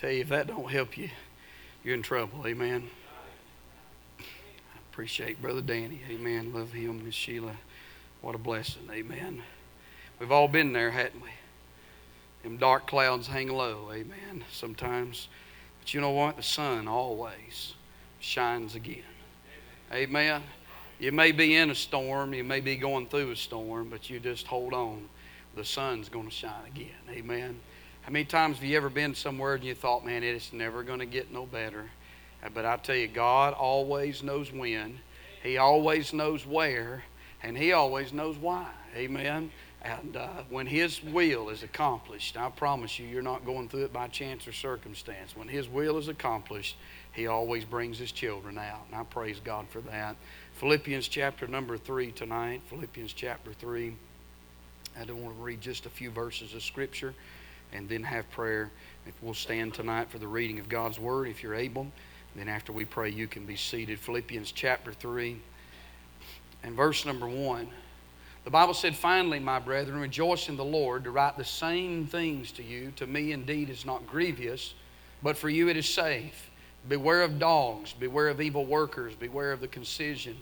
Tell you, if that don't help you, you're in trouble. Amen. I appreciate Brother Danny. Amen. Love him, Miss Sheila. What a blessing. Amen. We've all been there, hadn't we? Them dark clouds hang low. Amen. Sometimes. But you know what? The sun always shines again. Amen. You may be in a storm, you may be going through a storm, but you just hold on. The sun's going to shine again. Amen. How many times have you ever been somewhere and you thought, man, it's never going to get no better? Uh, but I tell you, God always knows when, He always knows where, and He always knows why. Amen. And uh, when His will is accomplished, I promise you, you're not going through it by chance or circumstance. When His will is accomplished, He always brings His children out. And I praise God for that. Philippians chapter number 3 tonight. Philippians chapter 3. I don't want to read just a few verses of Scripture and then have prayer. If we'll stand tonight for the reading of God's Word, if you're able. Then after we pray, you can be seated. Philippians chapter 3 and verse number 1. The Bible said, Finally, my brethren, rejoice in the Lord to write the same things to you. To me, indeed, is not grievous, but for you it is safe. Beware of dogs, beware of evil workers, beware of the concision.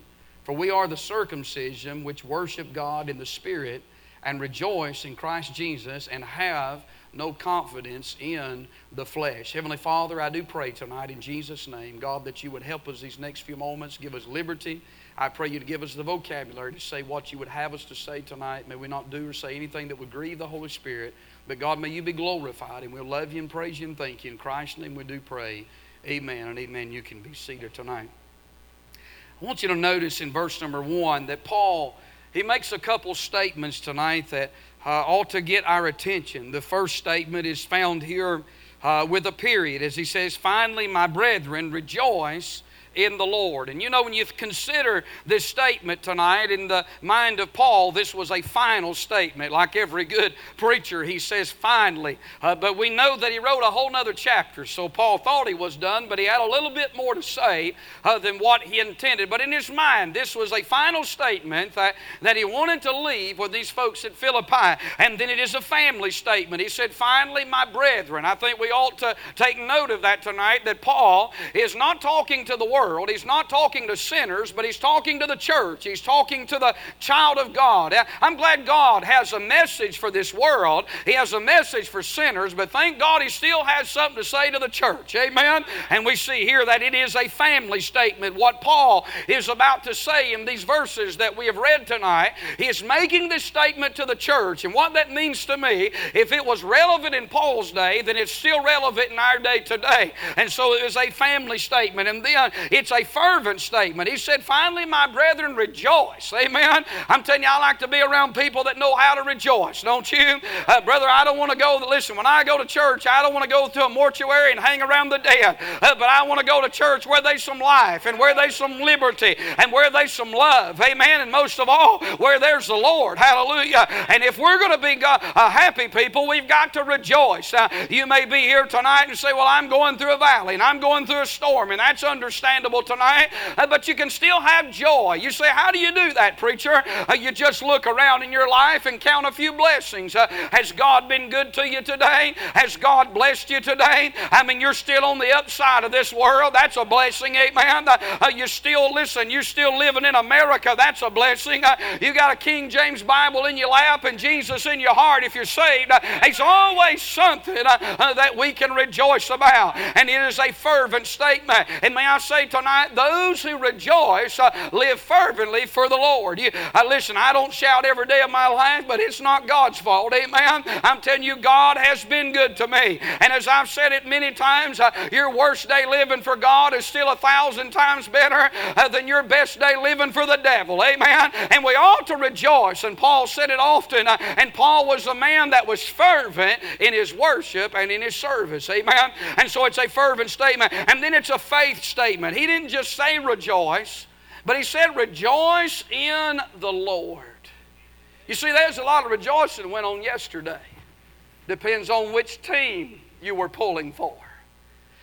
For we are the circumcision which worship God in the Spirit and rejoice in Christ Jesus and have no confidence in the flesh. Heavenly Father, I do pray tonight in Jesus' name, God, that you would help us these next few moments, give us liberty. I pray you to give us the vocabulary to say what you would have us to say tonight. May we not do or say anything that would grieve the Holy Spirit. But God, may you be glorified, and we'll love you and praise you and thank you. In Christ's name we do pray. Amen and amen. You can be seated tonight. I want you to notice in verse number one that Paul, he makes a couple statements tonight that uh, ought to get our attention. The first statement is found here uh, with a period as he says, Finally, my brethren, rejoice in the Lord. And you know, when you consider this statement tonight in the mind of Paul, this was a final statement. Like every good preacher, he says finally. Uh, but we know that he wrote a whole nother chapter. So Paul thought he was done, but he had a little bit more to say uh, than what he intended. But in his mind, this was a final statement that, that he wanted to leave with these folks at Philippi. And then it is a family statement. He said, Finally, my brethren. I think we ought to take note of that tonight that Paul is not talking to the world world. He's not talking to sinners, but he's talking to the church. He's talking to the child of God. I'm glad God has a message for this world. He has a message for sinners, but thank God he still has something to say to the church. Amen? And we see here that it is a family statement. What Paul is about to say in these verses that we have read tonight, he is making this statement to the church. And what that means to me, if it was relevant in Paul's day, then it's still relevant in our day today. And so it is a family statement. And then it's a fervent statement. He said, Finally, my brethren, rejoice. Amen. I'm telling you, I like to be around people that know how to rejoice, don't you? Uh, brother, I don't want to go, listen, when I go to church, I don't want to go to a mortuary and hang around the dead. Uh, but I want to go to church where there's some life and where there's some liberty and where there's some love. Amen. And most of all, where there's the Lord. Hallelujah. And if we're going to be uh, happy people, we've got to rejoice. Now, you may be here tonight and say, Well, I'm going through a valley and I'm going through a storm, and that's understandable understandable tonight, uh, but you can still have joy. You say, How do you do that, preacher? Uh, you just look around in your life and count a few blessings. Uh, has God been good to you today? Has God blessed you today? I mean, you're still on the upside of this world. That's a blessing, amen. You still, listen, you're still living in America. That's a blessing. You got a King James Bible in your lap and Jesus in your heart if you're saved. It's always something that we can rejoice about. And it is a fervent statement. And may I say tonight, those who rejoice uh, live fervently for the Lord. You, uh, listen, I don't shout every day of my life, but it's not God's fault. Amen. I'm telling you, God has been good to me. And as I've said it many times, uh, your worst day living for God is still a thousand times better uh, than your best day living for the devil. Amen. And we ought to rejoice. And Paul said it often. Uh, and Paul was a man that was fervent in his worship and in his service. Amen. And so it's a fervent statement. And then it's a faith statement. He didn't just say rejoice, but he said rejoice in the Lord. You see, there's a lot of rejoicing went on yesterday. Depends on which team you were pulling for.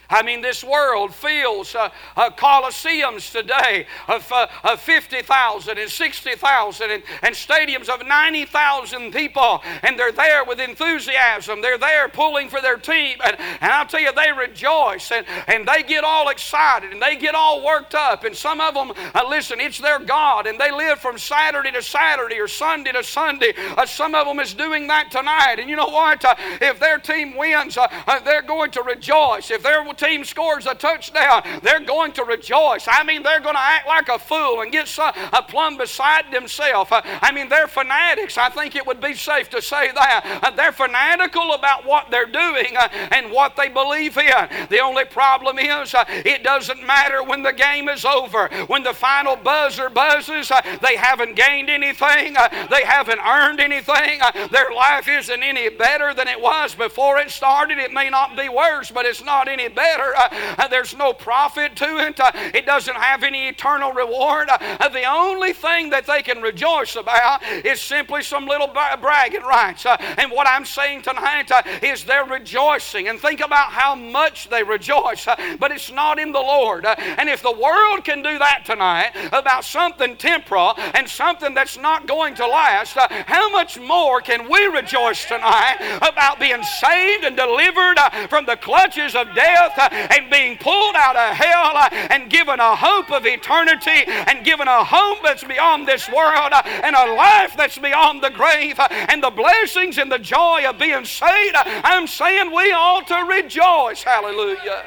I mean, this world fills uh, uh, coliseums today of, uh, of 50,000 and 60,000 and, and stadiums of 90,000 people, and they're there with enthusiasm. They're there pulling for their team, and, and I'll tell you, they rejoice and, and they get all excited and they get all worked up. And some of them, uh, listen, it's their God, and they live from Saturday to Saturday or Sunday to Sunday. Uh, some of them is doing that tonight, and you know what? Uh, if their team wins, they're going to rejoice. If their team scores a touchdown, they're going to rejoice. I mean, they're going to act like a fool and get some, a plumb beside themselves. Uh, I mean, they're fanatics. I think it would be safe to say that. Uh, they're fanatical about what they're doing uh, and what they believe in. The only problem is it doesn't matter when the game is over. When the final buzzer buzzes, they haven't gained anything, they haven't earned anything, their life isn't any better than it was before it started. It may not be worse, but it's not any better better. Uh, uh, there's no profit to it. Uh, it doesn't have any eternal reward. Uh, uh, the only thing that they can rejoice about is simply some little bragging rights. Uh, and what I'm saying tonight is they're rejoicing. And think about how much they rejoice. but it's not in the Lord. and if the world can do that tonight about something temporal and something that's not going to last, how much more can we rejoice tonight about being saved and delivered from the clutches of death Uh, and being pulled out of hell uh, and given a hope of eternity and given a home that's beyond this world uh, and a life that's beyond the grave and the blessings and the joy of being saved. I'm saying we ought to rejoice. Hallelujah.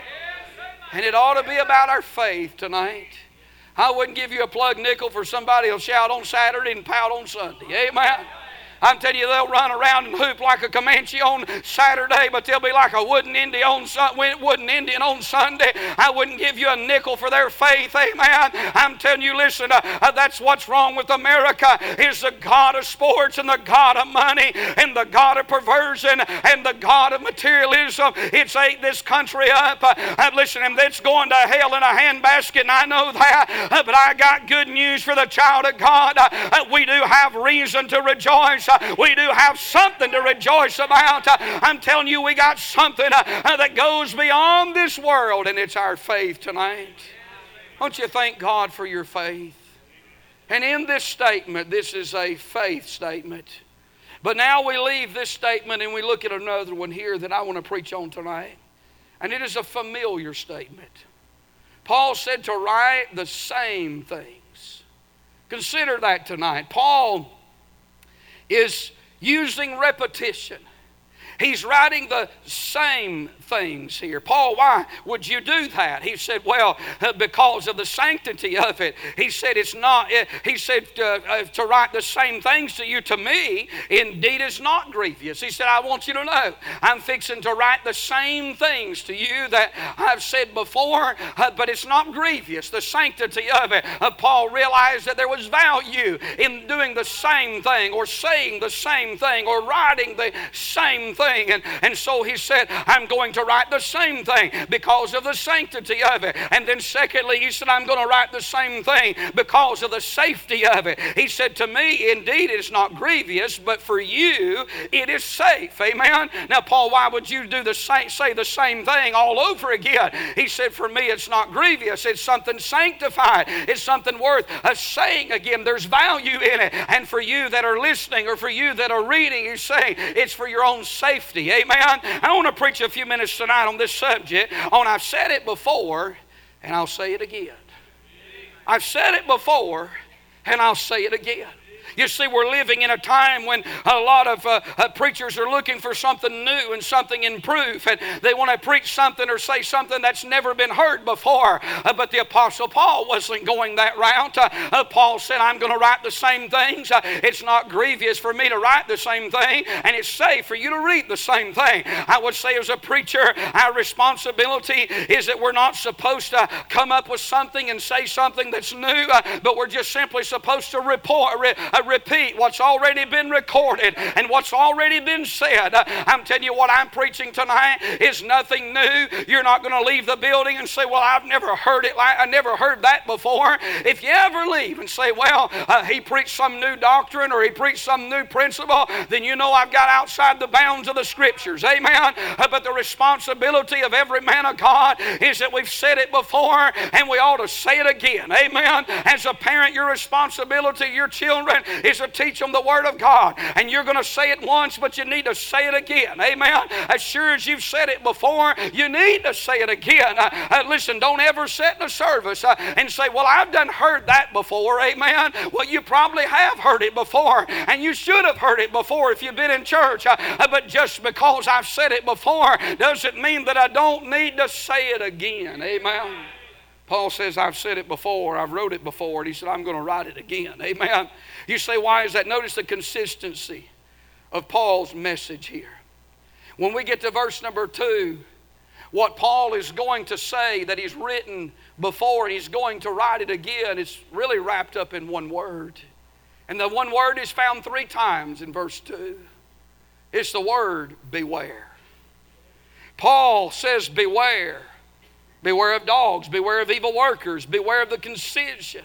And it ought to be about our faith tonight. I wouldn't give you a plug nickel for somebody who'll shout on Saturday and pout on Sunday. Amen. I'm telling you, they'll run around and hoop like a Comanche on Saturday, but they'll be like a wooden Indian on, wooden Indian on Sunday. I wouldn't give you a nickel for their faith, amen. I'm telling you, listen, uh, uh, that's what's wrong with America is the God of sports and the God of money and the God of perversion and the God of materialism. It's ate this country up. Uh, uh listen, and it's going to hell in a handbasket, and I know that. Uh, but I got good news for the child of God. Uh, we do have reason to rejoice we do have something to rejoice about. I'm telling you, we got something uh, that goes beyond this world, and it's our faith tonight. Don't you thank God for your faith? And in this statement, this is a faith statement. But now we leave this statement and we look at another one here that I want to preach on tonight. And it is a familiar statement. Paul said to write the same things. Consider that tonight. Paul is using repetition. He's writing the same things here. Paul, why would you do that? He said, Well, uh, because of the sanctity of it. He said, It's not, he said, uh, uh, to write the same things to you, to me, indeed is not grievous. He said, I want you to know, I'm fixing to write the same things to you that I've said before, but it's not grievous. The sanctity of it. Paul realized that there was value in doing the same thing, or saying the same thing, or writing the same thing. And, and so he said, I'm going to write the same thing because of the sanctity of it. And then, secondly, he said, I'm going to write the same thing because of the safety of it. He said, To me, indeed, it's not grievous, but for you, it is safe. Amen. Now, Paul, why would you do the same, say the same thing all over again? He said, For me, it's not grievous. It's something sanctified. It's something worth a saying again. There's value in it. And for you that are listening or for you that are reading, he's saying it's for your own safety. Amen. I want to preach a few minutes tonight on this subject on I've said it before and I'll say it again. I've said it before and I'll say it again. You see, we're living in a time when a lot of uh, uh, preachers are looking for something new and something improved, and they want to preach something or say something that's never been heard before. Uh, but the Apostle Paul wasn't going that route. Uh, uh, Paul said, I'm going to write the same things. Uh, it's not grievous for me to write the same thing, and it's safe for you to read the same thing. I would say, as a preacher, our responsibility is that we're not supposed to come up with something and say something that's new, but we're just simply supposed to report, uh, repeat what's already been recorded and what's already been said. I'm telling you what I'm preaching tonight is nothing new. You're not going to leave the building and say, Well, I've never heard it like I never heard that before. If you ever leave and say, Well, uh, he preached some new doctrine or he preached some new principle, then you know I've got outside the bounds of the scriptures. Amen. Uh, but the responsibility of every man of God is that we've said it before and we ought to say it again. Amen. As a parent, your responsibility, your children, is to teach them the Word of God. And you're going to say it once, but you need to say it again. Amen. As sure as you've said it before, you need to say it again. Uh, uh, listen, don't ever sit in a service uh, and say, Well, I've done heard that before. Amen. Well, you probably have heard it before, and you should have heard it before if you've been in church. Uh, uh, but just because I've said it before doesn't mean that I don't need to say it again. Amen. Paul says, I've said it before, I've wrote it before, and he said, I'm going to write it again. Amen. You say, why is that? Notice the consistency of Paul's message here. When we get to verse number two, what Paul is going to say that he's written before and he's going to write it again, it's really wrapped up in one word. And the one word is found three times in verse 2. It's the word beware. Paul says, Beware. Beware of dogs, beware of evil workers, beware of the concision.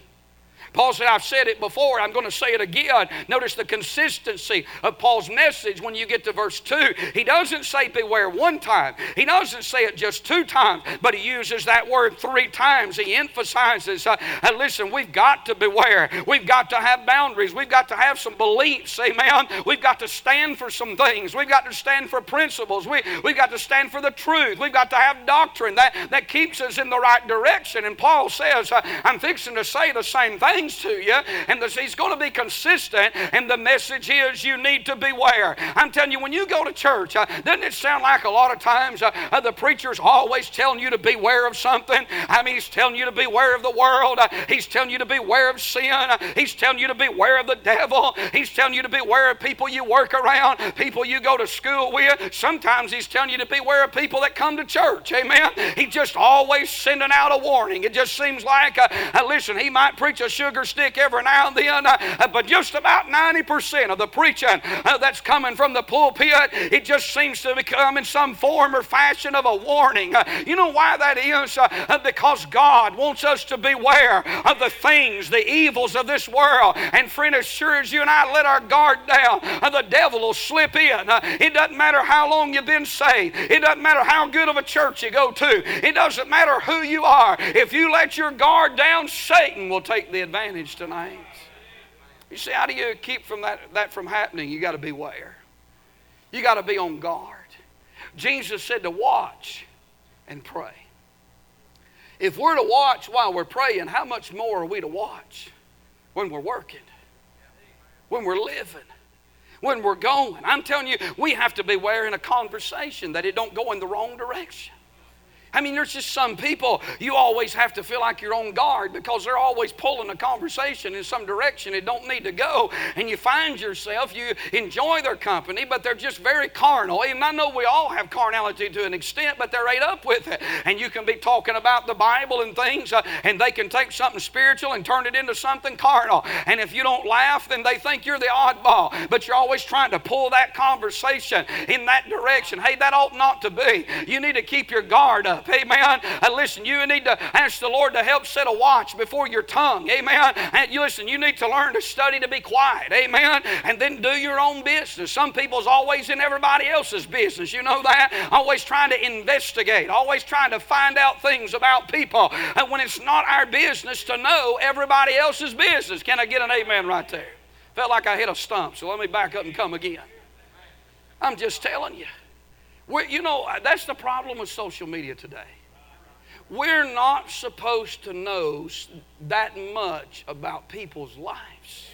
Paul said, I've said it before, I'm going to say it again. Notice the consistency of Paul's message when you get to verse 2. He doesn't say beware one time, he doesn't say it just two times, but he uses that word three times. He emphasizes, uh, listen, we've got to beware. We've got to have boundaries. We've got to have some beliefs, amen. We've got to stand for some things. We've got to stand for principles. We, we've got to stand for the truth. We've got to have doctrine that, that keeps us in the right direction. And Paul says, uh, I'm fixing to say the same thing to you, and the, he's going to be consistent. And the message is you need to beware. I'm telling you, when you go to church, uh, doesn't it sound like a lot of times uh, uh, the preacher's always telling you to beware of something? I mean, he's telling you to beware of the world. Uh, he's telling you to beware of sin. Uh, he's telling you to beware of the devil. He's telling you to beware of people you work around, people you go to school with. Sometimes he's telling you to beware of people that come to church. Amen. He's just always sending out a warning. It just seems like, uh, listen, he might preach a sugar sugar stick every now and then, uh, but just about 90% of the preaching uh, that's coming from the pulpit, it just seems to become in some form or fashion of a warning. Uh, you know why that is? Uh, because God wants us to beware of the things, the evils of this world. And friend, as sure as you and I let our guard down, uh, the devil will slip in. Uh, it doesn't matter how long you've been saved. It doesn't matter how good of a church you go to. It doesn't matter who you are. If you let your guard down, Satan will take the advantage advantage tonight. You see, how do you keep from that, that from happening? You got to beware. You got to be on guard. Jesus said to watch and pray. If we're to watch while we're praying, how much more are we to watch when we're working, when we're living, when we're going? I'm telling you, we have to beware in a conversation that it don't go in the wrong direction. I mean, there's just some people you always have to feel like you're on guard because they're always pulling a conversation in some direction it don't need to go. And you find yourself, you enjoy their company, but they're just very carnal. And I know we all have carnality to an extent, but they're ate up with it. And you can be talking about the Bible and things, uh, and they can take something spiritual and turn it into something carnal. And if you don't laugh, then they think you're the oddball. But you're always trying to pull that conversation in that direction. Hey, that ought not to be. You need to keep your guard up. Amen. And uh, listen, you need to ask the Lord to help set a watch before your tongue. Amen. And uh, you listen, you need to learn to study to be quiet. Amen. And then do your own business. Some people's always in everybody else's business. You know that? Always trying to investigate, always trying to find out things about people. And when it's not our business to know everybody else's business. Can I get an amen right there? Felt like I hit a stump, so let me back up and come again. I'm just telling you. We're, you know, that's the problem with social media today. We're not supposed to know that much about people's lives.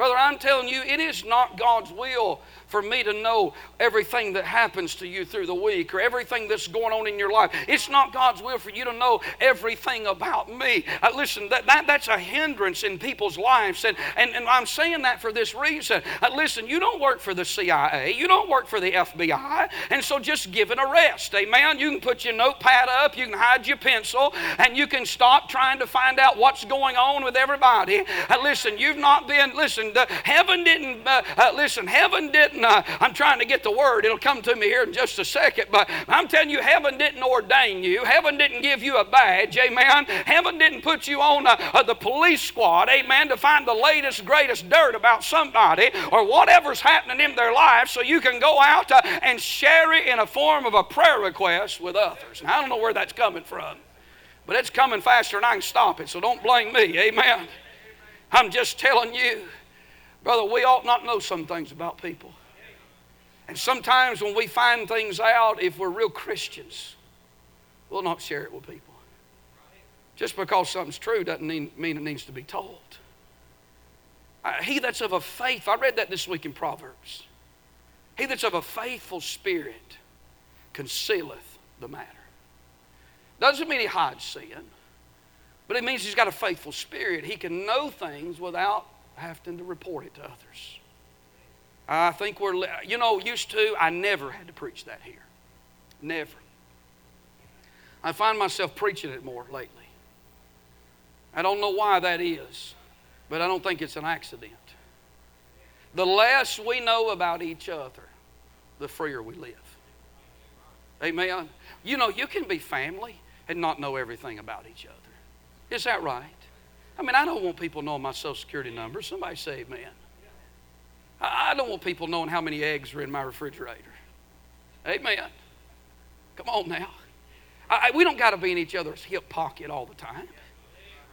Brother, I'm telling you, it is not God's will for me to know everything that happens to you through the week or everything that's going on in your life. It's not God's will for you to know everything about me. Uh, listen, that, that, that's a hindrance in people's lives. And, and, and I'm saying that for this reason. Uh, listen, you don't work for the CIA, you don't work for the FBI, and so just give it a rest. Amen. You can put your notepad up, you can hide your pencil, and you can stop trying to find out what's going on with everybody. Uh, listen, you've not been, listen, the, heaven didn't, uh, uh, listen, heaven didn't uh, I'm trying to get the word. It'll come to me here in just a second. But I'm telling you, heaven didn't ordain you. Heaven didn't give you a badge. Amen. Heaven didn't put you on uh, uh, the police squad. Amen. To find the latest, greatest dirt about somebody or whatever's happening in their life so you can go out uh, and share it in a form of a prayer request with others. Now, I don't know where that's coming from. But it's coming faster than I can stop it, so don't blame me. Amen. I'm just telling you, brother, we ought not know some things about people. And sometimes when we find things out, if we're real Christians, we'll not share it with people. Just because something's true doesn't mean, mean it needs to be told. Uh, he that's of a faith, I read that this week in Proverbs. He that's of a faithful spirit concealeth the matter. Doesn't mean he hides sin, but it means he's got a faithful spirit. He can know things without having to report it to others. I think we're, you know, used to, I never had to preach that here. Never. I find myself preaching it more lately. I don't know why that is, but I don't think it's an accident. The less we know about each other, the freer we live. Amen. You know, you can be family and not know everything about each other. Is that right? I mean, I don't want people knowing my social security number. Somebody say amen. I don't want people knowing how many eggs are in my refrigerator. Amen. Come on now. I, we don't got to be in each other's hip pocket all the time.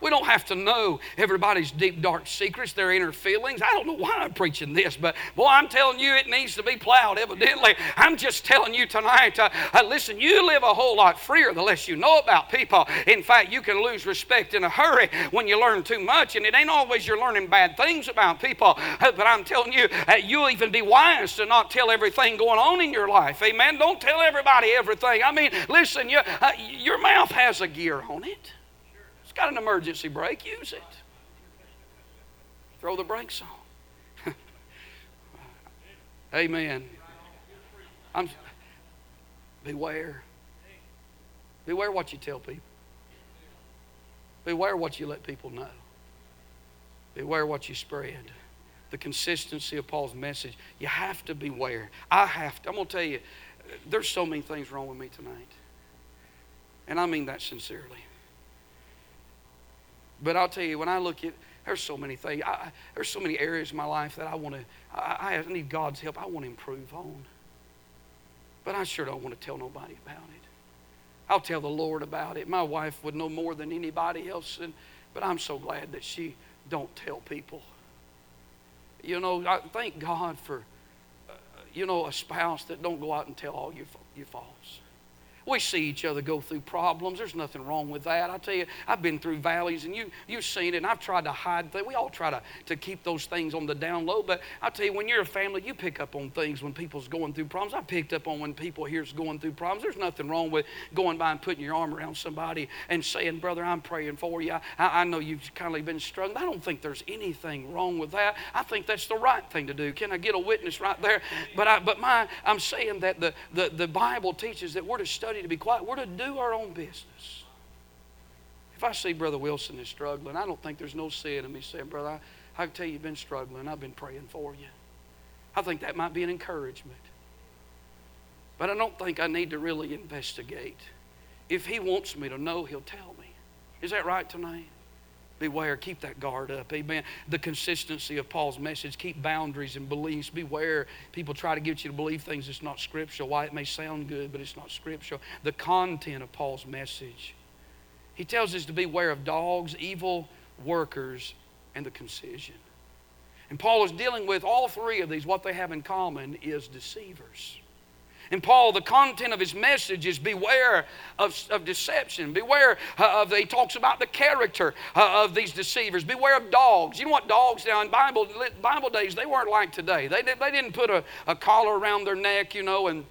We don't have to know everybody's deep, dark secrets, their inner feelings. I don't know why I'm preaching this, but boy, I'm telling you, it needs to be plowed, evidently. I'm just telling you tonight uh, uh, listen, you live a whole lot freer the less you know about people. In fact, you can lose respect in a hurry when you learn too much, and it ain't always you're learning bad things about people, uh, but I'm telling you, uh, you'll even be wise to not tell everything going on in your life. Amen. Don't tell everybody everything. I mean, listen, you, uh, your mouth has a gear on it got an emergency brake, use it. Throw the brakes on. Amen. I'm, beware. Beware what you tell people. Beware what you let people know. Beware what you spread. The consistency of Paul's message. You have to beware. I have to. I'm going to tell you, there's so many things wrong with me tonight. And I mean that sincerely. But I'll tell you, when I look at, there's so many things. I, there's so many areas in my life that I want to, I, I need God's help. I want to improve on. But I sure don't want to tell nobody about it. I'll tell the Lord about it. My wife would know more than anybody else, and, but I'm so glad that she don't tell people. You know, I thank God for, uh, you know, a spouse that don't go out and tell all your, your faults. We see each other go through problems. There's nothing wrong with that. I tell you, I've been through valleys and you, you've seen it, and I've tried to hide things. We all try to, to keep those things on the down low, but I tell you, when you're a family, you pick up on things when people's going through problems. I picked up on when people here's going through problems. There's nothing wrong with going by and putting your arm around somebody and saying, Brother, I'm praying for you. I, I know you've kind of been struggling. I don't think there's anything wrong with that. I think that's the right thing to do. Can I get a witness right there? But I, but my I'm saying that the, the, the Bible teaches that we're to study to be quiet. We're to do our own business. If I see Brother Wilson is struggling, I don't think there's no sin in me saying, Brother, I, I can tell you you've been struggling. I've been praying for you. I think that might be an encouragement. But I don't think I need to really investigate. If he wants me to know, he'll tell me. Is that right tonight? Beware, keep that guard up. Amen. The consistency of Paul's message, keep boundaries and beliefs. Beware, people try to get you to believe things that's not scriptural. Why it may sound good, but it's not scriptural. The content of Paul's message. He tells us to beware of dogs, evil workers, and the concision. And Paul is dealing with all three of these. What they have in common is deceivers. And Paul, the content of his message is beware of, of deception. Beware uh, of, he talks about the character uh, of these deceivers. Beware of dogs. You know what dogs now in Bible, Bible days, they weren't like today. They, they didn't put a, a collar around their neck, you know, and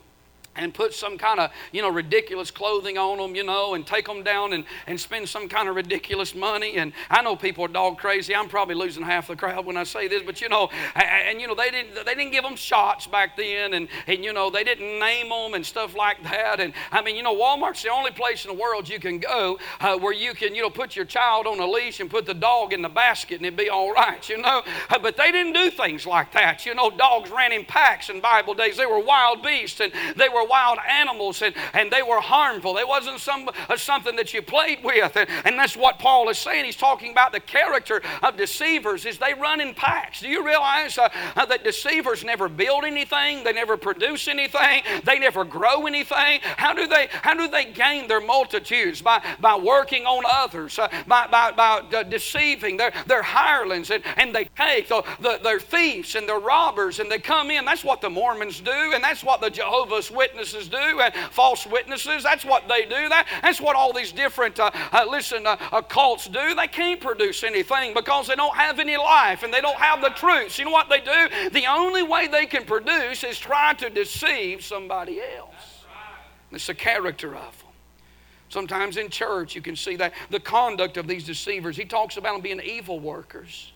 and put some kind of you know ridiculous clothing on them you know and take them down and, and spend some kind of ridiculous money. And i know people are dog crazy. I'm probably losing half the crowd when i say this but you know and, you know they didn't they didn't give them shots back then. And, and you know they didn't name them and stuff like that. And i mean you know walmart's the only place in the world you can go uh, where you can you know put your child on a leash and put the dog in the basket and it'd be all right you know? Uh, but they didn't do things like that. You know dogs ran in packs in bible days. They were wild beasts and they were wild animals and, and they were harmful. They wasn't some, uh, something that you played with. And, and that's what Paul is saying. He's talking about the character of deceivers is they run in packs. Do you realize uh, uh, that deceivers never build anything? They never produce anything. They never grow anything. How do they, how do they gain their multitudes? By, by working on others, uh, by, by, by deceiving. They're, they're hirelings and, and they take, the, the, they're thieves and they're robbers and they come in. That's what the Mormons do and that's what the Jehovah's Witnesses do do, and false witnesses. That's what they do. That, that's what all these different, uh, uh, listen, uh, uh, cults do. They can't produce anything because they don't have any life and they don't have the truth. You know what they do? The only way they can produce is try to deceive somebody else. It's the character of them. Sometimes in church, you can see that the conduct of these deceivers. He talks about them being evil workers.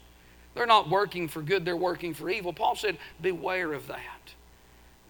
They're not working for good, they're working for evil. Paul said, Beware of that.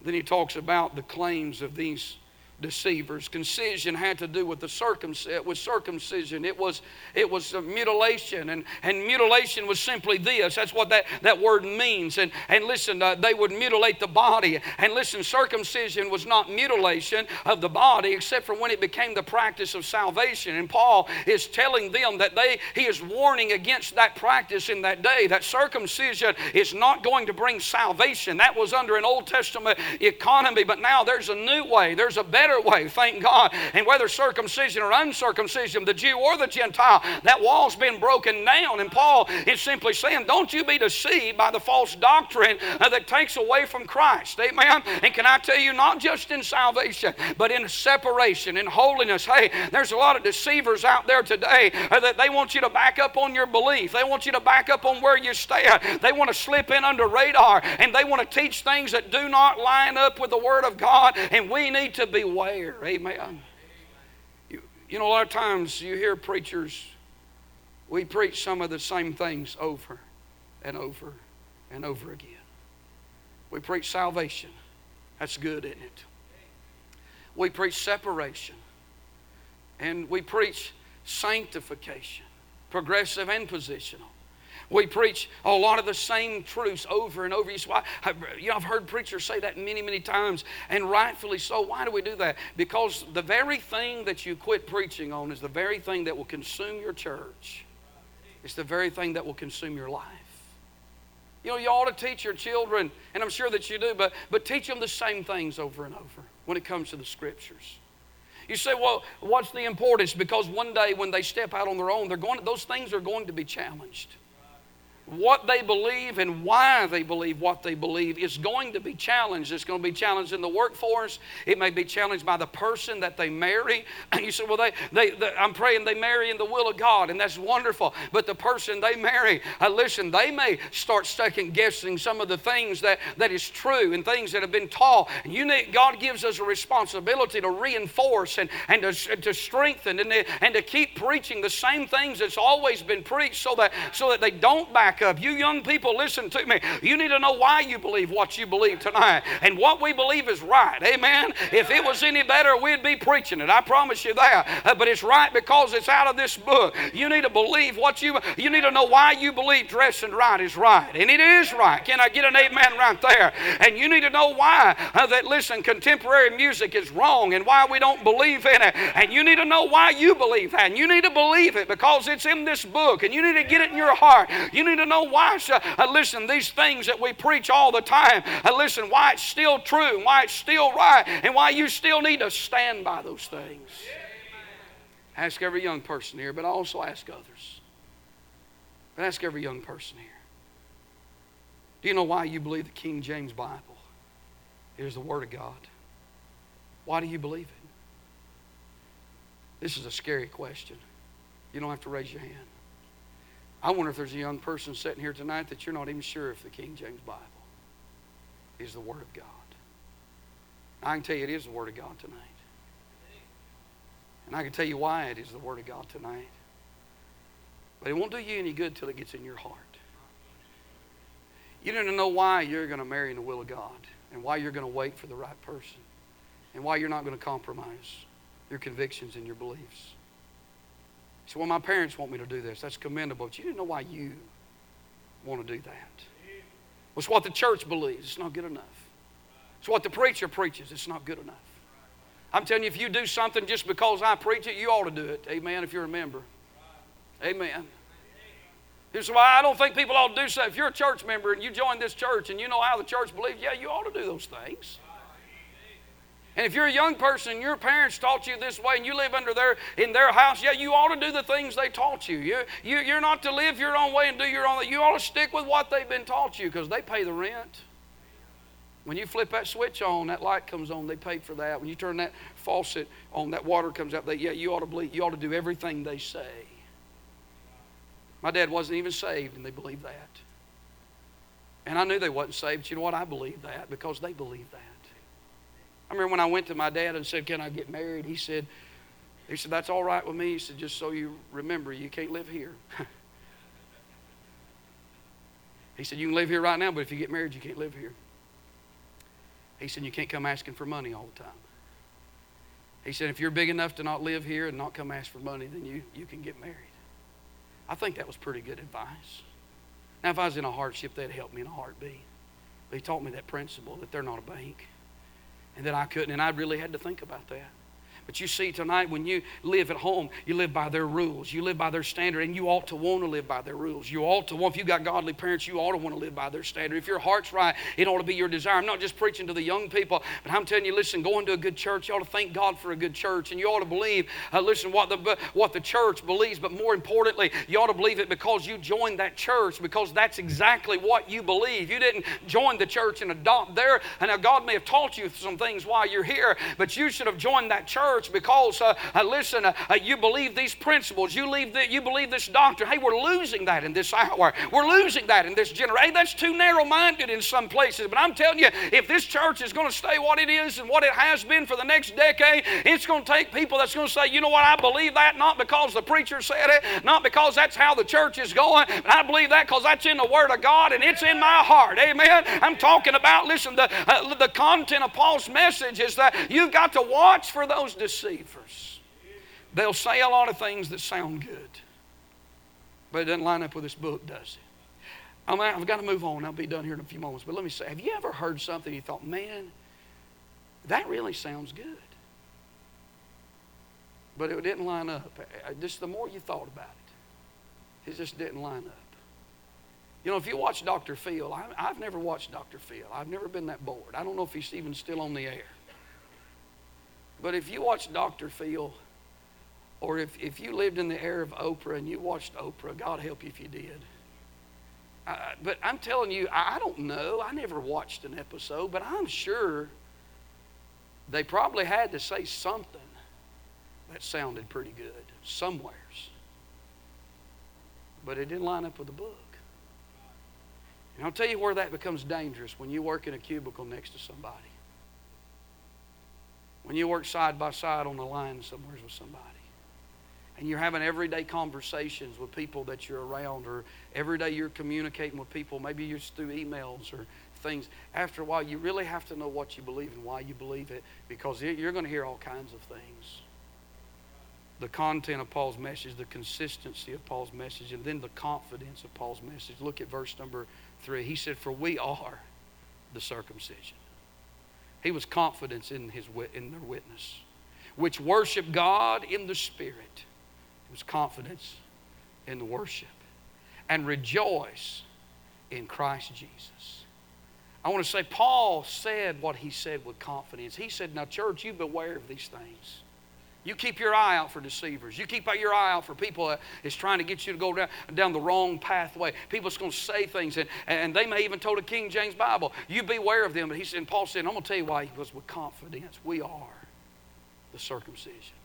Then he talks about the claims of these deceivers. Concision had to do with the circumcision. With circumcision, it was it was mutilation, and and mutilation was simply this. That's what that that word means. And and listen, uh, they would mutilate the body. And listen, circumcision was not mutilation of the body, except for when it became the practice of salvation. And Paul is telling them that they he is warning against that practice in that day. That circumcision is not going to bring salvation. That was under an Old Testament economy, but now there's a new way. There's a better better way, thank God. And whether circumcision or uncircumcision, the Jew or the Gentile, that wall's been broken down. And Paul is simply saying, don't you be deceived by the false doctrine uh, that takes away from Christ. Amen. And can I tell you, not just in salvation, but in separation, in holiness. Hey, there's a lot of deceivers out there today uh, that they want you to back up on your belief. They want you to back up on where you stand. They want to slip in under radar and they want to teach things that do not line up with the Word of God. And we need to be Amen. You, you know, a lot of times you hear preachers, we preach some of the same things over and over and over again. We preach salvation. That's good, isn't it? We preach separation. And we preach sanctification, progressive and positional. We preach a lot of the same truths over and over. You know, I've heard preachers say that many, many times, and rightfully so. Why do we do that? Because the very thing that you quit preaching on is the very thing that will consume your church. It's the very thing that will consume your life. You know, you ought to teach your children, and I'm sure that you do, but, but teach them the same things over and over when it comes to the scriptures. You say, well, what's the importance? Because one day when they step out on their own, they're going to, those things are going to be challenged what they believe and why they believe what they believe is going to be challenged. It's going to be challenged in the workforce. It may be challenged by the person that they marry. And you say, well, they, they, they, I'm praying they marry in the will of God, and that's wonderful. But the person they marry, uh, listen, they may start second guessing some of the things that, that is true and things that have been taught. And you need, God gives us a responsibility to reinforce and, and to, to strengthen and, to, and to keep preaching the same things that's always been preached so that, so that they don't back You young people, listen to me. You need to know why you believe what you believe tonight. And what we believe is right. Amen. If it was any better, we'd be preaching it. I promise you that. Uh, but it's right because it's out of this book. You need to believe what you you need to know why you believe dressing right is right. And it is right. Can I get an amen right there? And you need to know why uh, that listen, contemporary music is wrong and why we don't believe in it. And you need to know why you believe that. And you need to believe it because it's in this book. And you need to get it in your heart. You need to know why, uh, listen, these things that we preach all the time, uh, listen, why it's still true, and why it's still right, and why you still need to stand by those things. Ask every young person here, but also ask others. But ask every young person here. Do you know why you believe the King James Bible is the Word of God? Why do you believe it? This is a scary question. You don't have to raise your hand. I wonder if there's a young person sitting here tonight that you're not even sure if the King James Bible is the Word of God. I can tell you it is the Word of God tonight. And I can tell you why it is the Word of God tonight. But it won't do you any good till it gets in your heart. You don't know why you're going to marry in the will of God and why you're going to wait for the right person and why you're not going to compromise your convictions and your beliefs. So, well, my parents want me to do this. That's commendable. But you didn't know why you want to do that. It's what the church believes. It's not good enough. It's what the preacher preaches. It's not good enough. I'm telling you, if you do something just because I preach it, you ought to do it. Amen. If you're a member. Amen. Here's why I don't think people ought to do so. If you're a church member and you join this church and you know how the church believes, yeah, you ought to do those things. And if you're a young person your parents taught you this way and you live under their in their house, yeah, you ought to do the things they taught you. You, you you're not to live your own way and do your own. You ought to stick with what they've been taught you because they pay the rent. When you flip that switch on, that light comes on. They paid for that. When you turn that faucet on, that water comes out. They, yeah, you ought to believe. You ought to do everything they say. My dad wasn't even saved, and they believed that. And I knew they wasn't saved. You know what? I believed that because they believed that. I remember when I went to my dad and said, Can I get married? He said, he said, That's all right with me. He said, Just so you remember, you can't live here. he said, You can live here right now, but if you get married, you can't live here. He said, You can't come asking for money all the time. He said, If you're big enough to not live here and not come ask for money, then you, you can get married. I think that was pretty good advice. Now, if I was in a hardship, they'd help me in a heartbeat. But he taught me that principle that they're not a bank and that I couldn't, and I really had to think about that. But you see, tonight, when you live at home, you live by their rules. You live by their standard, and you ought to want to live by their rules. You ought to want, if you've got godly parents, you ought to want to live by their standard. If your heart's right, it ought to be your desire. I'm not just preaching to the young people, but I'm telling you, listen, going to a good church, you ought to thank God for a good church, and you ought to believe, uh, listen, what the, what the church believes, but more importantly, you ought to believe it because you joined that church, because that's exactly what you believe. You didn't join the church and adopt there, and now God may have taught you some things while you're here, but you should have joined that church because uh, uh, listen, uh, uh, you believe these principles, you, leave the, you believe this doctrine. Hey, we're losing that in this hour. We're losing that in this generation. Hey, that's too narrow minded in some places. But I'm telling you, if this church is going to stay what it is and what it has been for the next decade, it's going to take people that's going to say, you know what, I believe that not because the preacher said it, not because that's how the church is going, but I believe that because that's in the Word of God and it's in my heart. Amen. I'm talking about, listen, the, uh, the content of Paul's message is that you've got to watch for those deceivers. They'll say a lot of things that sound good, but it doesn't line up with this book, does it? I I've got to move on. I'll be done here in a few moments. But let me say, have you ever heard something you thought, man, that really sounds good? But it didn't line up. Just the more you thought about it, it just didn't line up. You know, if you watch Dr. Phil, I, have never watched Dr. Phil. I've never been that bored. I don't know if he's even still on the air. But if you watch Dr. Phil, or if, if you lived in the era of Oprah and you watched Oprah, God help you if you did. Uh, but I'm telling you, I don't know. I never watched an episode, but I'm sure they probably had to say something that sounded pretty good somewheres. But it didn't line up with the book. And I'll tell you where that becomes dangerous when you work in a cubicle next to somebody. When you work side by side on the line somewhere with somebody and you're having everyday conversations with people that you're around, or every day you're communicating with people, maybe you're through emails or things, after a while, you really have to know what you believe and why you believe it because you're going to hear all kinds of things. The content of Paul's message, the consistency of Paul's message, and then the confidence of Paul's message. Look at verse number three. He said, For we are the circumcision. He was confident in, his, in their witness, which worship God in the Spirit It was confidence in the worship and rejoice in Christ Jesus. I want to say, Paul said what he said with confidence. He said, Now, church, you beware of these things. You keep your eye out for deceivers. You keep your eye out for people that is trying to get you to go down, down the wrong pathway. People that's going to say things, and, and they may even told a King James Bible. You beware of them. But he said, Paul said, I'm going to tell you why. He was with confidence. We are the circumcision.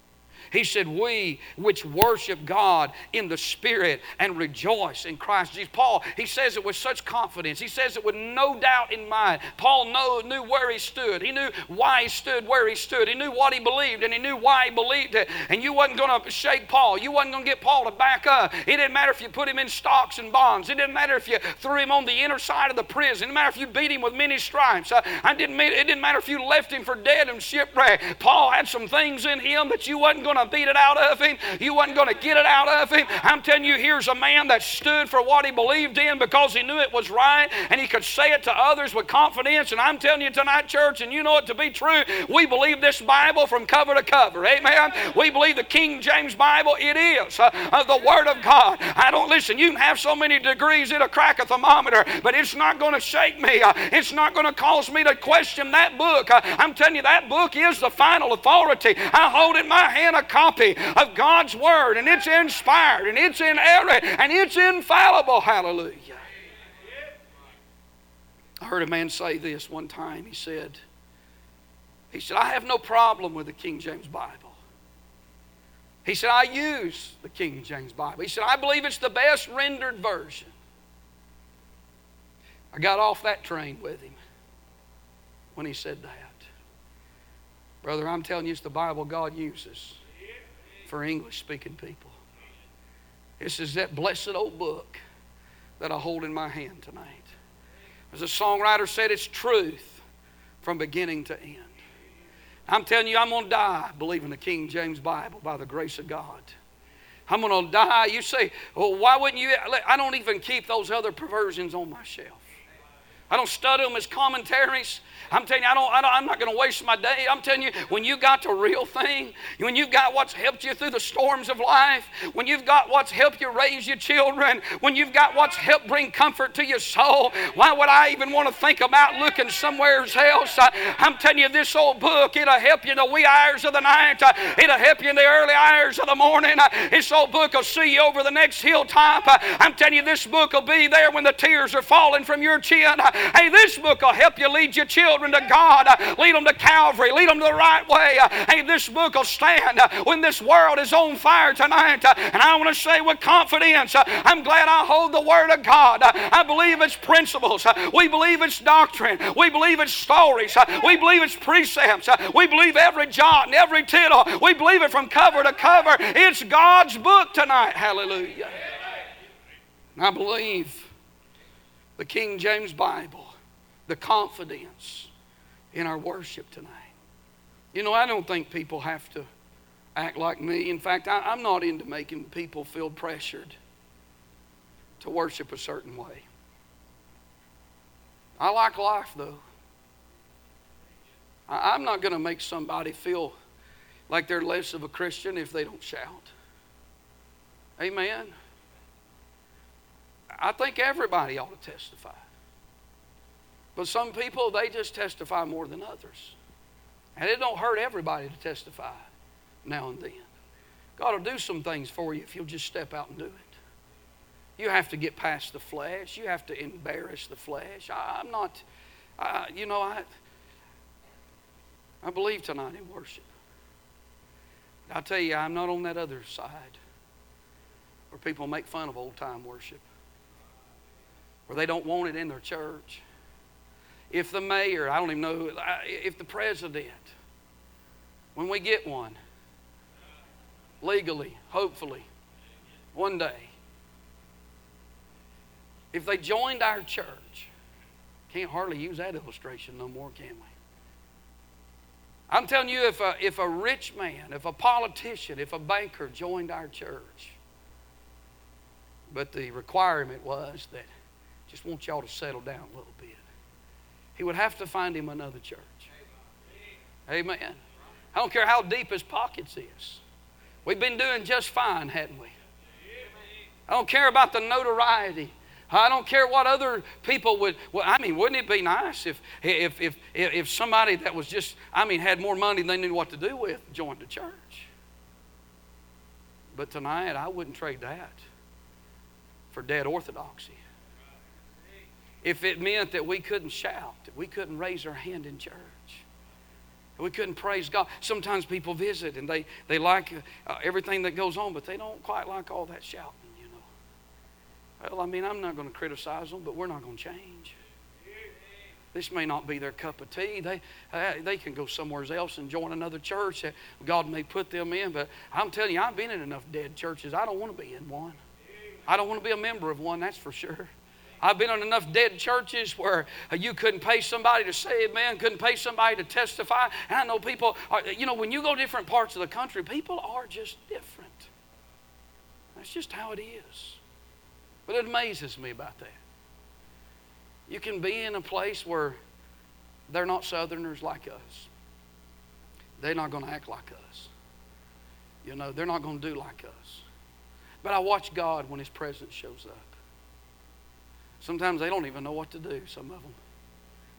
He said, We which worship God in the Spirit and rejoice in Christ Jesus. Paul, he says it with such confidence. He says it with no doubt in mind. Paul know, knew where he stood. He knew why he stood where he stood. He knew what he believed and he knew why he believed it. And you wasn't going to shake Paul. You wasn't going to get Paul to back up. It didn't matter if you put him in stocks and bonds. It didn't matter if you threw him on the inner side of the prison. It didn't matter if you beat him with many stripes. Uh, I didn't mean, it didn't matter if you left him for dead and shipwreck. Paul had some things in him that you wasn't going to beat it out of him. You wasn't going to get it out of him. I'm telling you, here's a man that stood for what he believed in because he knew it was right and he could say it to others with confidence. And I'm telling you tonight, church, and you know it to be true, we believe this Bible from cover to cover. Amen. We believe the King James Bible, it is uh, uh, the Word of God. I don't listen, you can have so many degrees, it'll crack a thermometer, but it's not going to shake me. Uh, it's not going to cause me to question that book. Uh, I'm telling you, that book is the final authority. I hold it in my hand a copy of God's Word, and it's inspired, and it's inerrant, and it's infallible. Hallelujah. I heard a man say this one time. He said, he said, I have no problem with the King James Bible. He said, I use the King James Bible. He said, I believe it's the best rendered version. I got off that train with him when he said that. Brother, I'm telling you, it's the Bible God uses for English speaking people. This is that blessed old book that I hold in my hand tonight. As a songwriter said, it's truth from beginning to end. I'm telling you, I'm going to die believing the King James Bible by the grace of God. I'm going to die. You say, well, why wouldn't you? I don't even keep those other perversions on my shelf. I don't study them as commentaries. I'm telling you, I don't, I I'm not going to waste my day. I'm telling you, when you got the real thing, when you've got what's helped you through the storms of life, when you've got what's helped you raise your children, when you've got what's helped bring comfort to your soul, why would I even want to think about looking somewhere else? I, am telling you, this old book, it'll help you in the wee hours of the night. It'll help you in the early hours of the morning. This old book will see you over the next hilltop. I'm telling you, this book will be there when the tears are falling from your chin. Hey, this book will help you lead your children children to God. Lead them to Calvary. Lead them to the right way. Hey, this book will stand when this world is on fire tonight. And I want to say with confidence, I'm glad I hold the Word of God. I believe its principles. We believe its doctrine. We believe its stories. We believe its precepts. We believe every jot and every tittle. We believe it from cover to cover. It's God's book tonight. Hallelujah. I believe the King James Bible, the confidence in our worship tonight. You know, I don't think people have to act like me. In fact, I, am not into making people feel pressured to worship a certain way. I like life, though. I, I'm not going to make somebody feel like they're less of a Christian if they don't shout. Amen. I think everybody ought to testify. But some people, they just testify more than others. And it don't hurt everybody to testify now and then. God will do some things for you if you'll just step out and do it. You have to get past the flesh. You have to embarrass the flesh. I, am not, I, you know, I, I believe tonight in worship. I tell you, I'm not on that other side where people make fun of old time worship, where they don't want it in their church if the mayor, I don't even know, if the president, when we get one, legally, hopefully, one day, if they joined our church, can't hardly use that illustration no more, can we? I'm telling you, if a, if a rich man, if a politician, if a banker joined our church, but the requirement was that just want y'all to settle down a little bit he would have to find him another church. Amen. I don't care how deep his pockets is. We've been doing just fine, hadn't we? I don't care about the notoriety. I don't care what other people would. Well, I mean, wouldn't it be nice if, if, if, if somebody that was just, I mean, had more money than they knew what to do with joined the church? But tonight, I wouldn't trade that for dead orthodoxy if it meant that we couldn't shout, that we couldn't raise our hand in church, We couldn't praise God. Sometimes people visit and they, they like uh, everything that goes on, but they don't quite like all that shouting, you know. Well, I mean, I'm not going to criticize them, but we're not going to change. This may not be their cup of tea. They, uh, they can go somewhere else and join another church that God may put them in. But I'm telling you, I've been in enough dead churches. I don't want to be in one. I don't want to be a member of one, that's for sure. I've been in enough dead churches where you couldn't pay somebody to say amen, couldn't pay somebody to testify. And I know people, are, you know, when you go different parts of the country, people are just different. That's just how it is. But it amazes me about that. You can be in a place where they're not Southerners like us. They're not going to act like us. You know, they're not going to do like us. But I watch God when His presence shows up. Sometimes they don't even know what to do, some of them.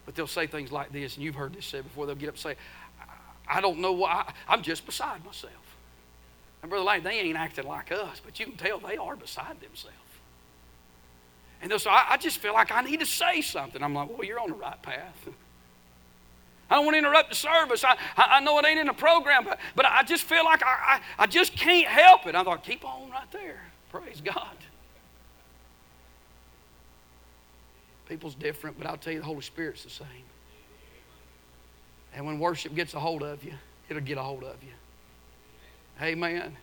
But they'll say things like this, and you've heard this said before. They'll get up and say, I don't know why, I'm just beside myself. And Brother Lane, they ain't acting like us, but you can tell they are beside themselves. And they'll say, I, I just feel like I need to say something. I'm like, well, you're on the right path. I don't want to interrupt the service. I, I, know it ain't in the program, but, but I just feel like I, I, I just can't help it. I thought, keep on right there. Praise God. People's different, but I'll tell you, the Holy Spirit's the same. And when worship gets a hold of you, it'll get a hold of you. Amen.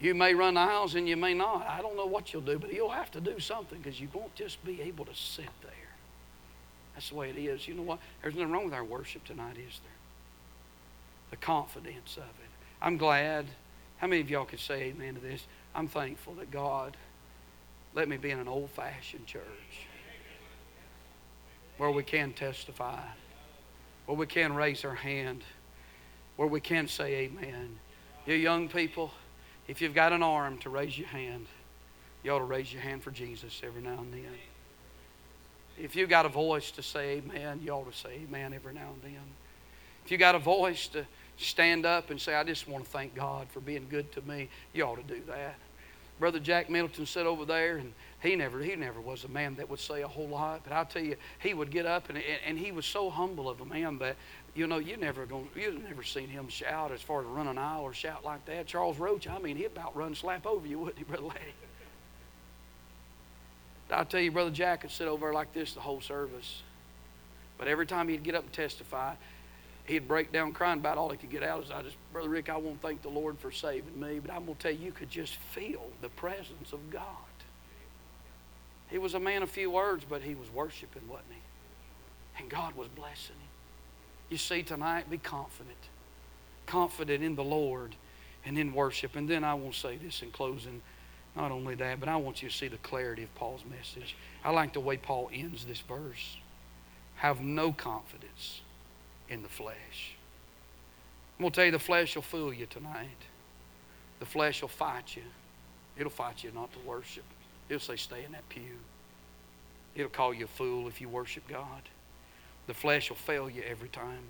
You may run aisles and you may not. I don't know what you'll do, but you'll have to do something because you won't just be able to sit there. That's the way it is. You know what? There's nothing wrong with our worship tonight, is there? The confidence of it. I'm glad. How many of y'all could say amen to this? I'm thankful that God let me be in an old fashioned church where we can testify, where we can raise our hand, where we can say amen. You young people, if you've got an arm to raise your hand, you ought to raise your hand for Jesus every now and then. If you've got a voice to say amen, you ought to say amen every now and then. If you've got a voice to stand up and say, I just want to thank God for being good to me, you ought to do that. Brother Jack Middleton sat over there, and he never, he never was a man that would say a whole lot. But I'll tell you, he would get up, and, and he was so humble of a man that you know, you never going you've never seen him shout as far as run an aisle or shout like that. Charles Roach, I mean, he'd about run slap over you, wouldn't he, Brother Laddie? I'll tell you, Brother Jack could sit over like this the whole service. But every time he'd get up and testify, he'd break down crying about all he could get out. is I just, Brother Rick, I won't thank the Lord for saving me, but I'm going to tell you, you could just feel the presence of God. He was a man of few words, but he was worshiping, wasn't he? And God was blessing him. You see, tonight, be confident. Confident in the Lord and in worship. And then I will say this in closing. Not only that, but I want you to see the clarity of Paul's message. I like the way Paul ends this verse. Have no confidence in the flesh. I'm going to tell you, the flesh will fool you tonight. The flesh will fight you. It'll fight you not to worship. It'll say, stay in that pew. It'll call you a fool if you worship God. The flesh will fail you every time.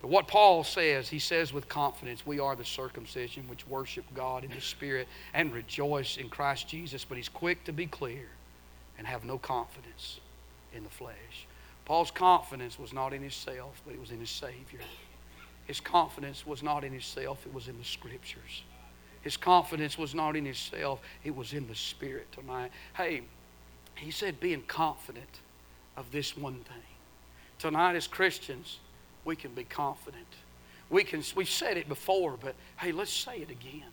But what Paul says, he says with confidence, we are the circumcision which worship God in the Spirit and rejoice in Christ Jesus. But he's quick to be clear and have no confidence in the flesh. Paul's confidence was not in himself, but it was in his Savior. His confidence was not in himself, it was in the Scriptures. His confidence was not in himself, it was in the Spirit tonight. Hey, he said, being confident of this one thing Tonight, as Christians, we can be confident. We can, we've said it before, but hey, let's say it again.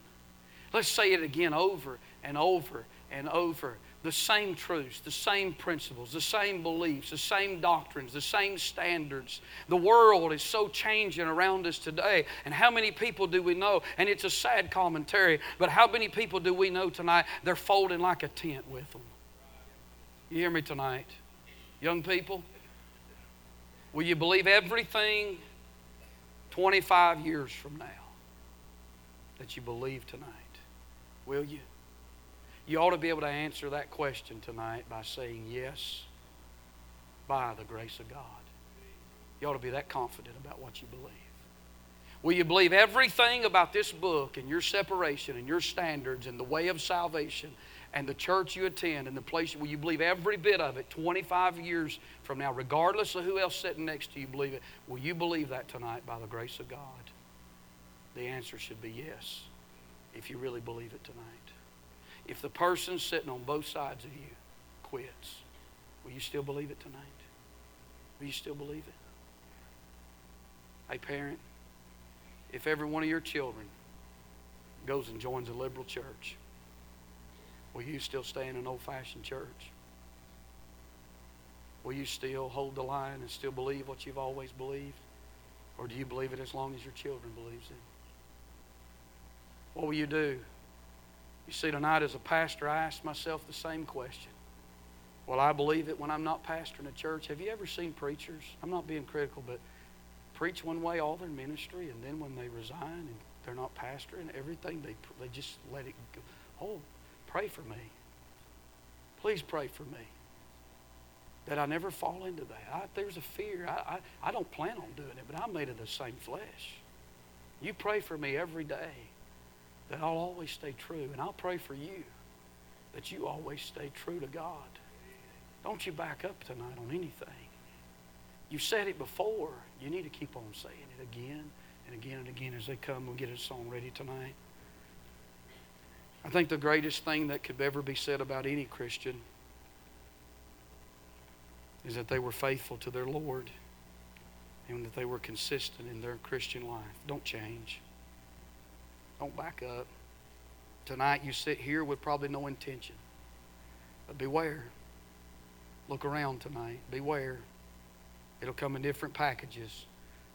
Let's say it again over and over and over. The same truths, the same principles, the same beliefs, the same doctrines, the same standards. The world is so changing around us today. And how many people do we know? And it's a sad commentary, but how many people do we know tonight? They're folding like a tent with them. You hear me tonight? Young people, Will you believe everything 25 years from now that you believe tonight? Will you? You ought to be able to answer that question tonight by saying yes by the grace of God. You ought to be that confident about what you believe. Will you believe everything about this book and your separation and your standards and the way of salvation and the church you attend and the place where you believe every bit of it 25 years from now, regardless of who else sitting next to you believe it, will you believe that tonight by the grace of God? The answer should be yes, if you really believe it tonight. If the person sitting on both sides of you quits, will you still believe it tonight? Will you still believe it? Hey, parent, if every one of your children goes and joins a liberal church, will you still stay in an old fashioned church? Will you still hold the line and still believe what you've always believed? Or do you believe it as long as your children believes it? What will you do? You see, tonight as a pastor, I ask myself the same question. Well, I believe it when I'm not pastoring a church? Have you ever seen preachers? I'm not being critical, but preach one way all their ministry, and then when they resign and they're not pastoring, everything they they just let it go. Oh, pray for me. Please pray for me. That I never fall into that. I, there's a fear. I, I, I don't plan on doing it, but I'm made of the same flesh. You pray for me every day that I'll always stay true. And I'll pray for you that you always stay true to God. Don't you back up tonight on anything. You've said it before. You need to keep on saying it again and again and again as they come. We'll get a song ready tonight. I think the greatest thing that could ever be said about any Christian is that they were faithful to their Lord and that they were consistent in their Christian life. Don't change. Don't back up. Tonight you sit here with probably no intention. But beware. Look around tonight. Beware. It'll come in different packages.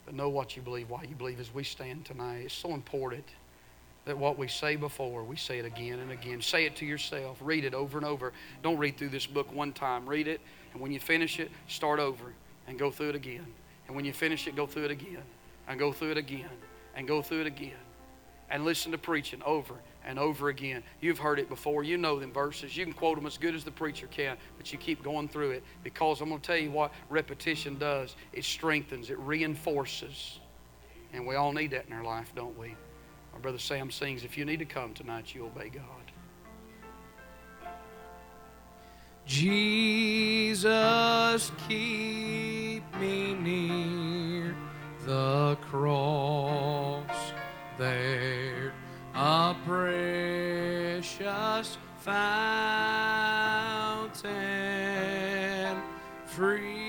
But know what you believe, why you believe as we stand tonight. It's so important that what we say before, we say it again and again. Say it to yourself. Read it over and over. Don't read through this book one time. Read it, and when you finish it, start over and go through it again. And when you finish it, go through it again and go through it again and go through it again. And listen to preaching over and over again. You've heard it before. You know them verses. You can quote them as good as the preacher can, but you keep going through it because I'm going to tell you what repetition does it strengthens, it reinforces. And we all need that in our life, don't we? Our brother Sam sings, If you need to come tonight, you obey God. Jesus, keep me near the cross there a precious fountain, free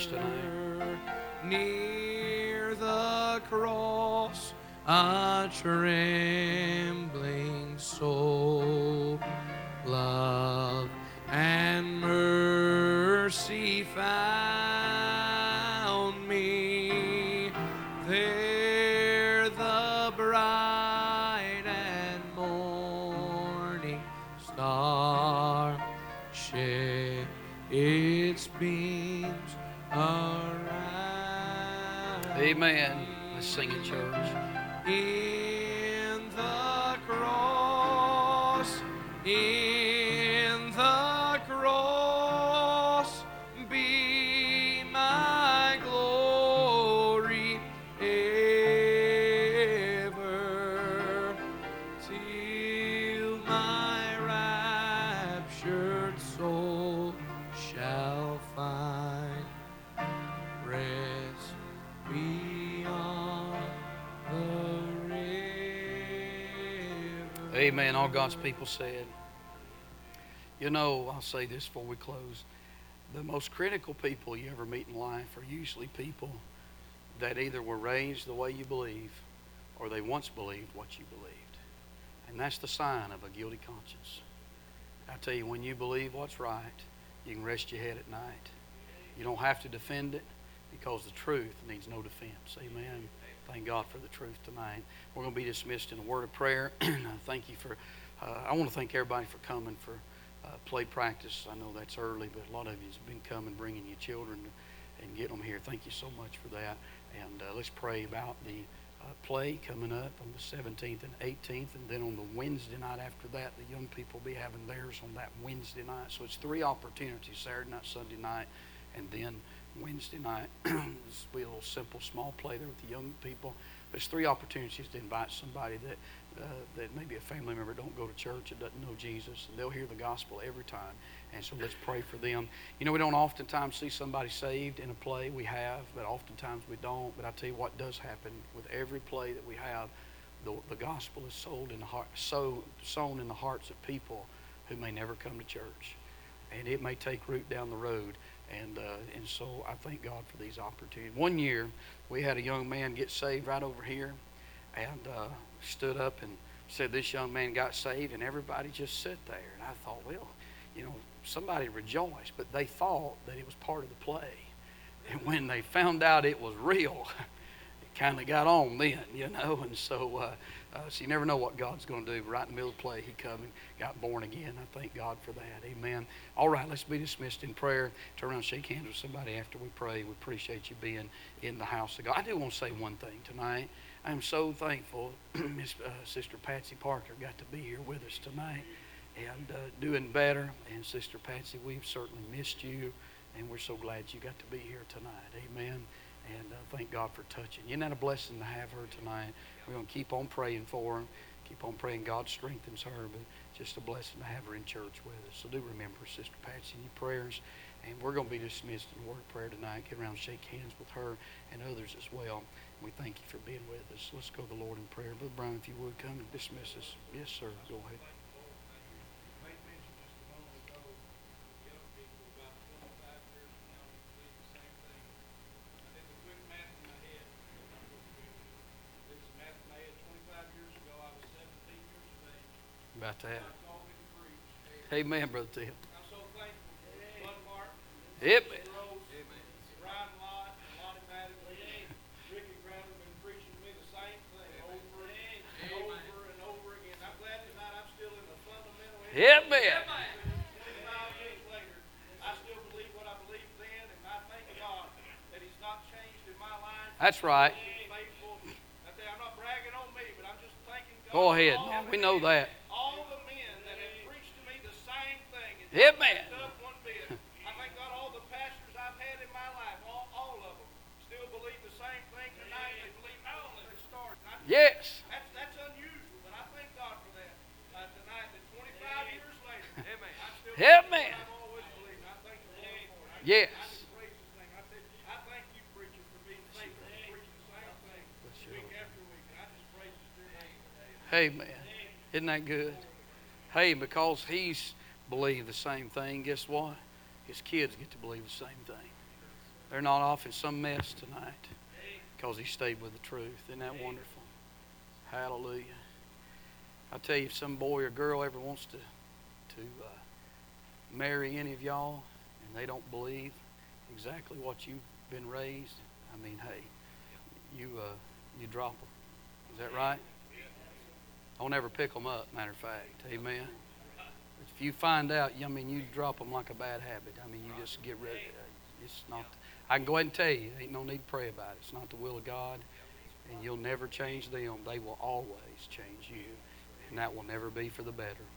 verse tonight. Near the cross, a trembling soul, love and mercy found Amen. Let's sing it, church. God's people said. You know, I'll say this before we close. The most critical people you ever meet in life are usually people that either were raised the way you believe or they once believed what you believed. And that's the sign of a guilty conscience. I tell you, when you believe what's right, you can rest your head at night. You don't have to defend it because the truth needs no defense. Amen. Thank God for the truth tonight. We're going to be dismissed in a word of prayer. thank you for, uh, I want to thank everybody for coming for uh, play practice. I know that's early, but a lot of you have been coming, bringing your children and getting them here. Thank you so much for that. And uh, let's pray about the uh, play coming up on the 17th and 18th. And then on the Wednesday night after that, the young people will be having theirs on that Wednesday night. So it's three opportunities Saturday night, Sunday night, and then Wednesday night. this be a little simple, small play there with the young people. There's three opportunities to invite somebody that uh, that maybe a family member don't go to church and doesn't know Jesus, and they'll hear the gospel every time. And so let's pray for them. You know, we don't oftentimes see somebody saved in a play. We have, but oftentimes we don't. But I tell you what does happen with every play that we have. The, the gospel is sold in the heart, so, sown in the hearts of people who may never come to church, and it may take root down the road. And, uh, and so I thank God for these opportunities. One year, we had a young man get saved right over here, and uh, stood up and said this young man got saved, and everybody just sat there. And I thought, well, you know, somebody rejoiced, but they thought that it was part of the play. And when they found out it was real, it kind of got on then, you know. And so, uh, uh, so you never know what God's going to do. Right in the middle of the play, he come and got born again. I thank God for that. Amen. All right, let's be dismissed in prayer. Turn around and shake hands with somebody after we pray. We appreciate you being in the house of God. I do want to say one thing tonight. I'm so thankful Miss uh, Sister Patsy Parker got to be here with us tonight and uh, doing better. And Sister Patsy, we've certainly missed you, and we're so glad you got to be here tonight. Amen. And uh, thank God for touching. Isn't that a blessing to have her tonight? We're going to keep on praying for her. Keep on praying God strengthens her, but just a blessing to have her in church with us. So do remember Sister Patsy your prayers. And we're going to be dismissed in word of prayer tonight. Get around and shake hands with her and others as well. We thank you for being with us. Let's go to the Lord in prayer. Brother Brian, if you would come and dismiss us. Yes, sir. Go ahead. That. Amen, Brother Tim. Yep. Yeah, man. That's right. Go ahead. We know that. Thing. and Yeah, man. picked up one bit. I thank God all the pastors I've had in my life, all, all of them, still believe the same thing tonight. They believe all of it started. I- Yes. That's, that's unusual, but I thank God for that. Uh, tonight, that 25 years later, I'm still Yeah, believing man. what I've always believed. I thank the Lord for it. I, Yes. I just praise His name. I, thank, I thank you, preacher, for being faithful, to preaching the same thing week after week. And I just praise His dear name. Amen. Isn't that good? Hey, because he's believed the same thing, guess what? His kids get to believe the same thing. They're not off in some mess tonight because he stayed with the truth. Isn't that wonderful? Hallelujah. I tell you, if some boy or girl ever wants to to uh, marry any of y'all and they don't believe exactly what you've been raised, I mean, hey, you uh, you drop them. Is that right? Don't ever pick them up, matter of fact. Amen. If you find out, I mean, you drop them like a bad habit. I mean, you just get rid of it. It's not, I can go ahead and tell you, ain't no need to pray about it. It's not the will of God, and you'll never change them. They will always change you, and that will never be for the better.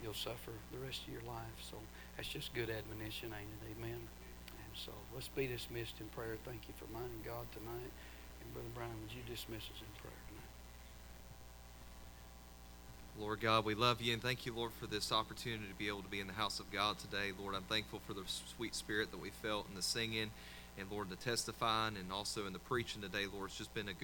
You'll suffer the rest of your life. So that's just good admonition, ain't it? Amen. And so let's be dismissed in prayer. Thank you for minding God tonight. And Brother Brian, would you dismiss us in prayer? Lord God, we love you and thank you, Lord, for this opportunity to be able to be in the house of God today. Lord, I'm thankful for the sweet spirit that we felt in the singing and, Lord, the testifying and also in the preaching today. Lord, it's just been a good